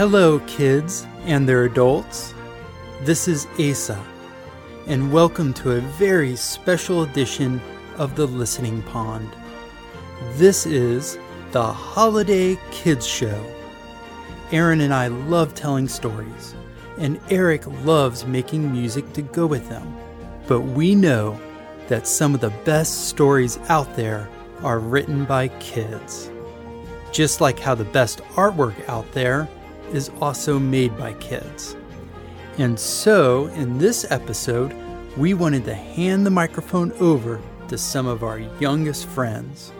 Hello, kids and their adults. This is Asa, and welcome to a very special edition of the Listening Pond. This is the Holiday Kids Show. Aaron and I love telling stories, and Eric loves making music to go with them. But we know that some of the best stories out there are written by kids. Just like how the best artwork out there is also made by kids. And so, in this episode, we wanted to hand the microphone over to some of our youngest friends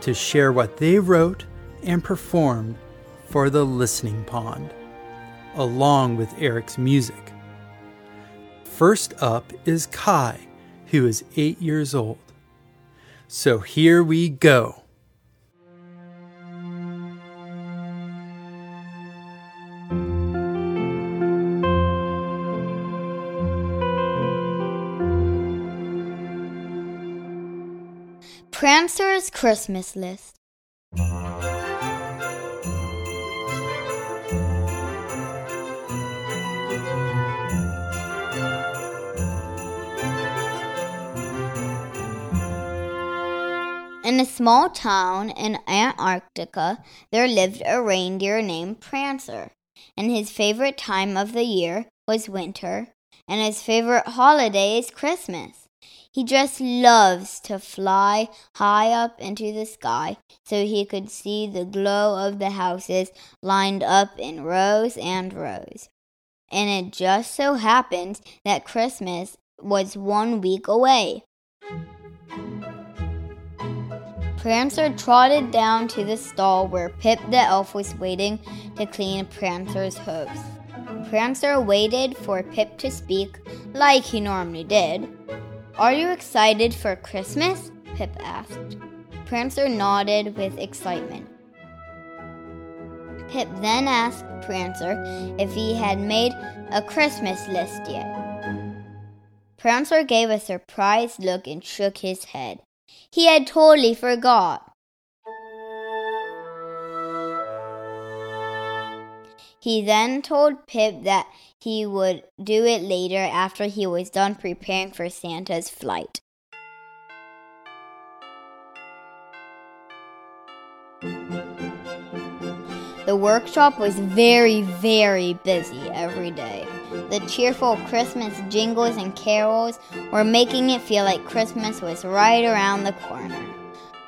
to share what they wrote and performed for the Listening Pond, along with Eric's music. First up is Kai, who is eight years old. So here we go. Prancer's Christmas List. In a small town in Antarctica, there lived a reindeer named Prancer, and his favorite time of the year was winter, and his favorite holiday is Christmas. He just loves to fly high up into the sky so he could see the glow of the houses lined up in rows and rows. And it just so happened that Christmas was one week away. Prancer trotted down to the stall where Pip the elf was waiting to clean Prancer's hooves. Prancer waited for Pip to speak, like he normally did. Are you excited for Christmas? Pip asked. Prancer nodded with excitement. Pip then asked Prancer if he had made a Christmas list yet. Prancer gave a surprised look and shook his head. He had totally forgot. He then told Pip that he would do it later after he was done preparing for Santa's flight. The workshop was very, very busy every day. The cheerful Christmas jingles and carols were making it feel like Christmas was right around the corner.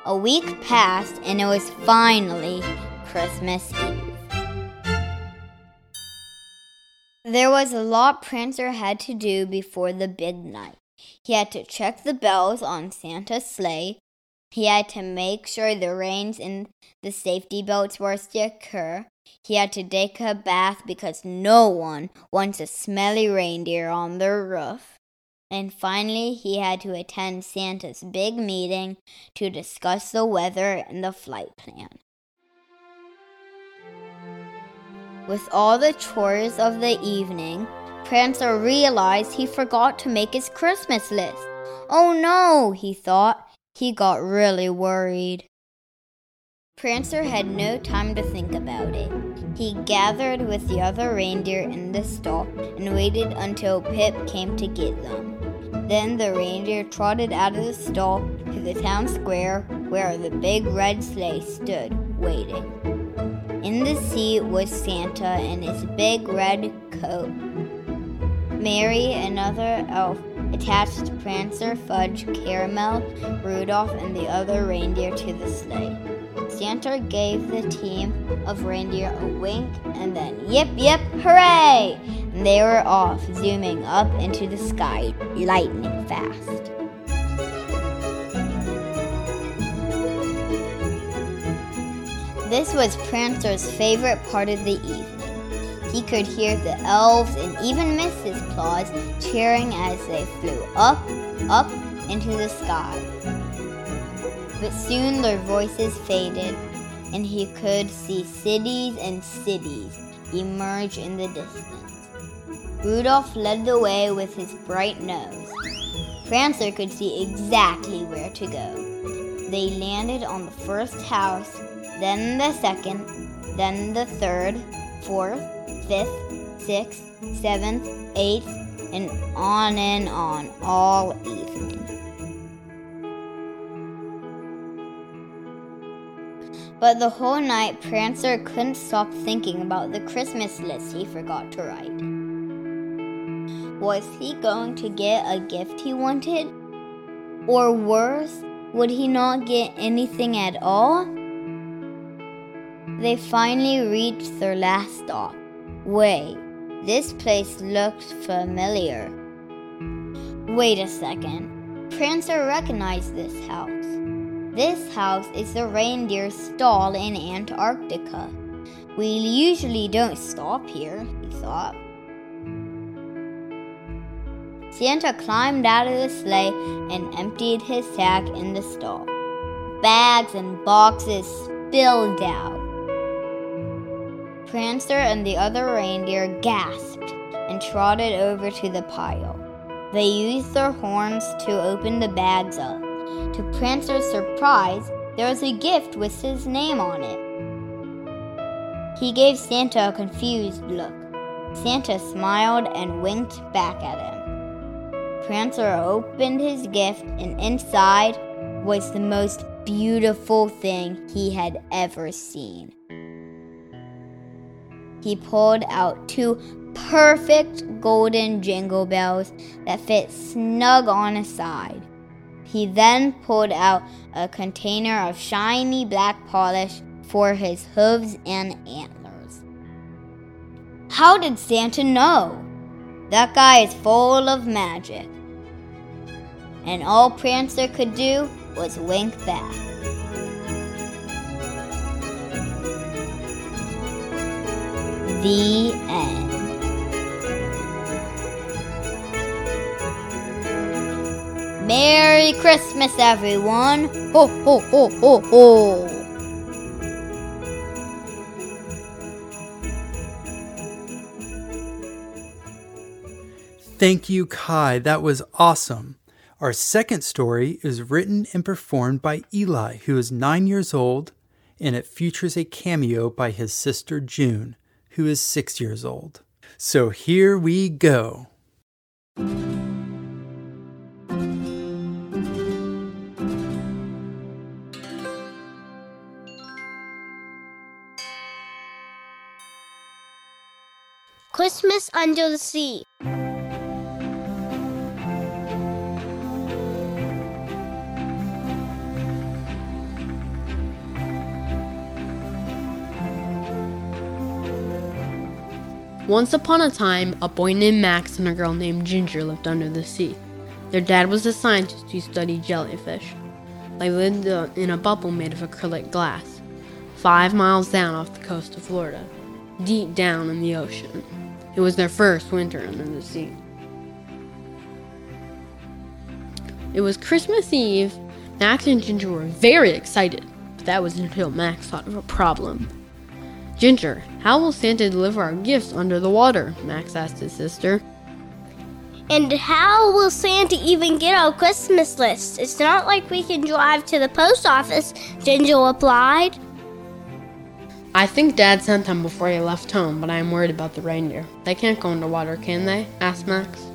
A week passed and it was finally Christmas Eve. There was a lot Prancer had to do before the big night. He had to check the bells on Santa's sleigh. He had to make sure the reins and the safety belts were secure. He had to take a bath because no one wants a smelly reindeer on their roof. And finally, he had to attend Santa's big meeting to discuss the weather and the flight plan. With all the chores of the evening, Prancer realized he forgot to make his Christmas list. Oh no, he thought. He got really worried. Prancer had no time to think about it. He gathered with the other reindeer in the stall and waited until Pip came to get them. Then the reindeer trotted out of the stall to the town square where the big red sleigh stood, waiting. In the seat was Santa in his big red coat. Mary, another elf, attached Prancer, Fudge, Caramel, Rudolph, and the other reindeer to the sleigh. Santa gave the team of reindeer a wink and then yip yip hooray! And they were off, zooming up into the sky, lightning fast. This was Prancer's favorite part of the evening. He could hear the elves and even Mrs. Claus cheering as they flew up, up into the sky. But soon their voices faded, and he could see cities and cities emerge in the distance. Rudolph led the way with his bright nose. Prancer could see exactly where to go. They landed on the first house, then the second, then the third, fourth, fifth, sixth, seventh, eighth, and on and on all evening. But the whole night, Prancer couldn't stop thinking about the Christmas list he forgot to write. Was he going to get a gift he wanted? Or worse, would he not get anything at all? They finally reached their last stop. Wait, this place looks familiar. Wait a second. Prancer recognized this house. This house is the reindeer stall in Antarctica. We usually don't stop here, he thought. Santa climbed out of the sleigh and emptied his sack in the stall. Bags and boxes spilled out. Prancer and the other reindeer gasped and trotted over to the pile. They used their horns to open the bags up. To Prancer's surprise, there was a gift with his name on it. He gave Santa a confused look. Santa smiled and winked back at him. Prancer opened his gift, and inside was the most beautiful thing he had ever seen. He pulled out two perfect golden jingle bells that fit snug on his side. He then pulled out a container of shiny black polish for his hooves and antlers. How did Santa know? That guy is full of magic and all Prancer could do was wink back. The end. Merry Christmas, everyone! Ho, ho, ho, ho, ho! Thank you, Kai. That was awesome. Our second story is written and performed by Eli, who is nine years old, and it features a cameo by his sister June, who is six years old. So here we go. Christmas Under the Sea. Once upon a time, a boy named Max and a girl named Ginger lived under the sea. Their dad was a scientist who studied jellyfish. They lived uh, in a bubble made of acrylic glass, five miles down off the coast of Florida, deep down in the ocean. It was their first winter under the sea. It was Christmas Eve. Max and Ginger were very excited, but that was until Max thought of a problem. Ginger, how will Santa deliver our gifts under the water? Max asked his sister. And how will Santa even get our Christmas list? It's not like we can drive to the post office, Ginger replied. I think Dad sent them before he left home, but I am worried about the reindeer. They can't go underwater, can they? asked Max.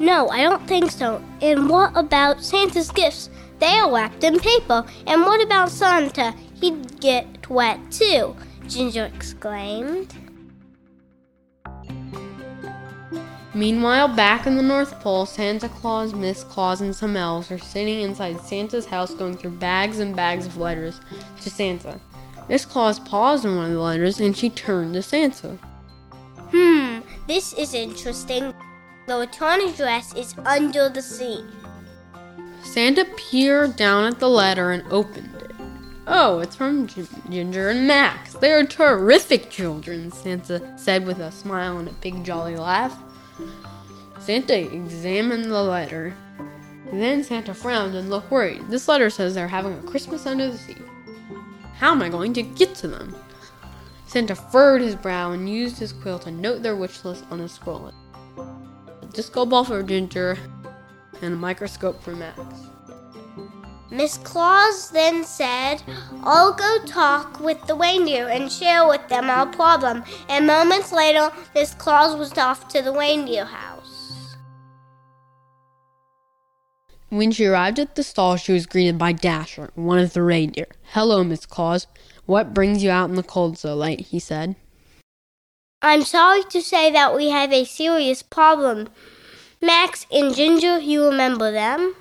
No, I don't think so. And what about Santa's gifts? They are wrapped in paper. And what about Santa? He'd get wet too, Ginger exclaimed. Meanwhile, back in the North Pole, Santa Claus, Miss Claus, and some elves are sitting inside Santa's house going through bags and bags of letters to Santa. Miss Claus paused on one of the letters and she turned to Santa. Hmm, this is interesting. The return address is under the sea. Santa peered down at the letter and opened it. Oh, it's from G- Ginger and Max. They are terrific children, Santa said with a smile and a big jolly laugh. Santa examined the letter. Then Santa frowned and looked worried. This letter says they're having a Christmas under the sea. How am I going to get to them? Santa furrowed his brow and used his quill to note their wish list on a scroll. A disco ball for Ginger and a microscope for Max. Miss Claus then said, I'll go talk with the reindeer and share with them our problem. And moments later, Miss Claus was off to the reindeer house. When she arrived at the stall, she was greeted by Dasher, one of the reindeer. Hello, Miss Claus. What brings you out in the cold so late? he said. I'm sorry to say that we have a serious problem. Max and Ginger, you remember them?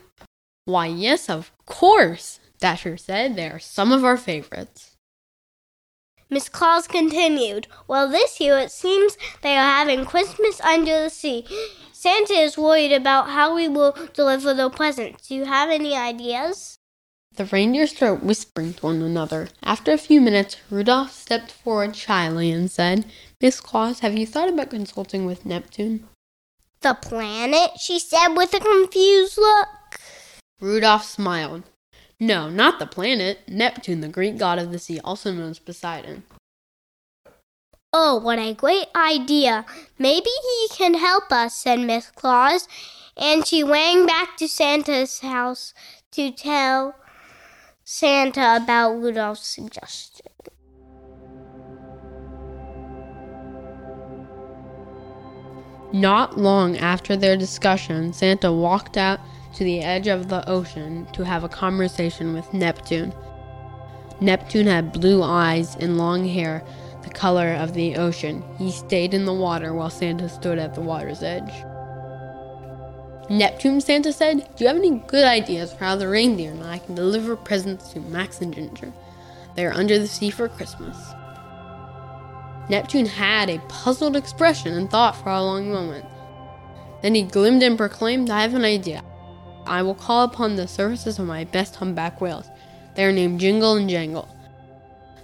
Why, yes, of course, Dasher said. They are some of our favorites. Miss Claus continued, Well, this year it seems they are having Christmas under the sea. Santa is worried about how we will deliver the presents. Do you have any ideas? The reindeers started whispering to one another. After a few minutes, Rudolph stepped forward shyly and said, Miss Claus, have you thought about consulting with Neptune? The planet? she said with a confused look. Rudolph smiled. No, not the planet. Neptune, the Greek god of the sea, also known as Poseidon. Oh, what a great idea! Maybe he can help us, said Miss Claus, and she ran back to Santa's house to tell Santa about Rudolph's suggestion. Not long after their discussion, Santa walked out to the edge of the ocean to have a conversation with Neptune. Neptune had blue eyes and long hair, the color of the ocean. He stayed in the water while Santa stood at the water's edge. Neptune, Santa said, Do you have any good ideas for how the reindeer and I can deliver presents to Max and Ginger? They are under the sea for Christmas. Neptune had a puzzled expression and thought for a long moment. Then he glimmed and proclaimed, I have an idea. I will call upon the services of my best humpback whales. They are named Jingle and Jangle.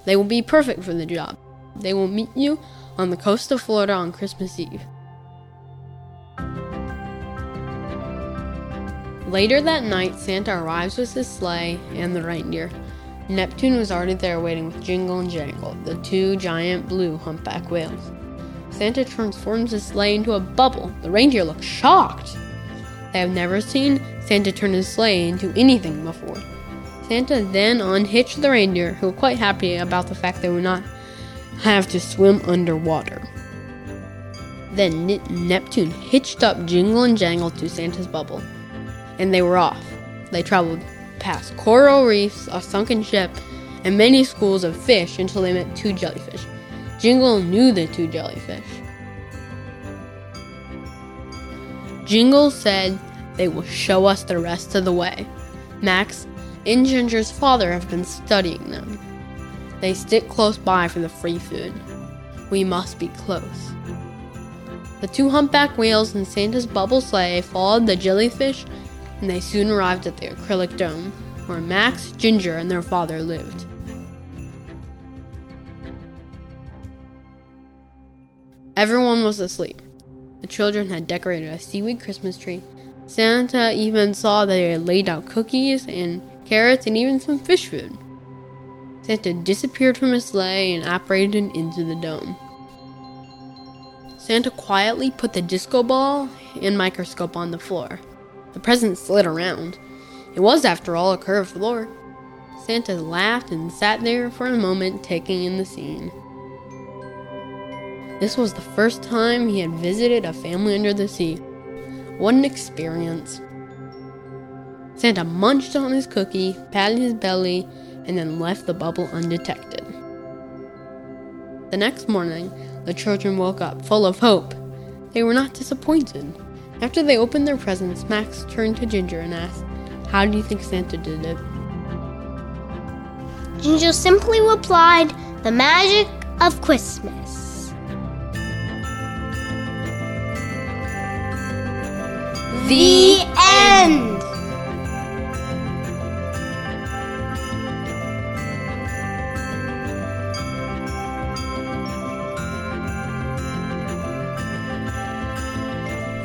They will be perfect for the job. They will meet you on the coast of Florida on Christmas Eve. Later that night, Santa arrives with his sleigh and the reindeer. Neptune was already there waiting with Jingle and Jangle, the two giant blue humpback whales. Santa transforms his sleigh into a bubble. The reindeer look shocked. They have never seen Santa turn his sleigh into anything before. Santa then unhitched the reindeer, who were quite happy about the fact they would not have to swim underwater. Then Neptune hitched up Jingle and Jangle to Santa's bubble, and they were off. They traveled past coral reefs, a sunken ship, and many schools of fish until they met two jellyfish. Jingle knew the two jellyfish. Jingle said they will show us the rest of the way. Max and Ginger's father have been studying them. They stick close by for the free food. We must be close. The two humpback whales in Santa's bubble sleigh followed the jellyfish, and they soon arrived at the acrylic dome, where Max, Ginger, and their father lived. Everyone was asleep. The children had decorated a seaweed Christmas tree Santa even saw that they had laid out cookies and carrots and even some fish food. Santa disappeared from his sleigh and apparated into the dome. Santa quietly put the disco ball and microscope on the floor. The present slid around. It was, after all, a curved floor. Santa laughed and sat there for a moment, taking in the scene. This was the first time he had visited a family under the sea. What an experience. Santa munched on his cookie, patted his belly, and then left the bubble undetected. The next morning, the children woke up full of hope. They were not disappointed. After they opened their presents, Max turned to Ginger and asked, How do you think Santa did it? Ginger simply replied, The magic of Christmas. The end.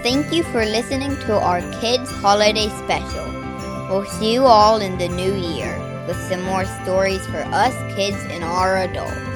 Thank you for listening to our kids' holiday special. We'll see you all in the new year with some more stories for us kids and our adults.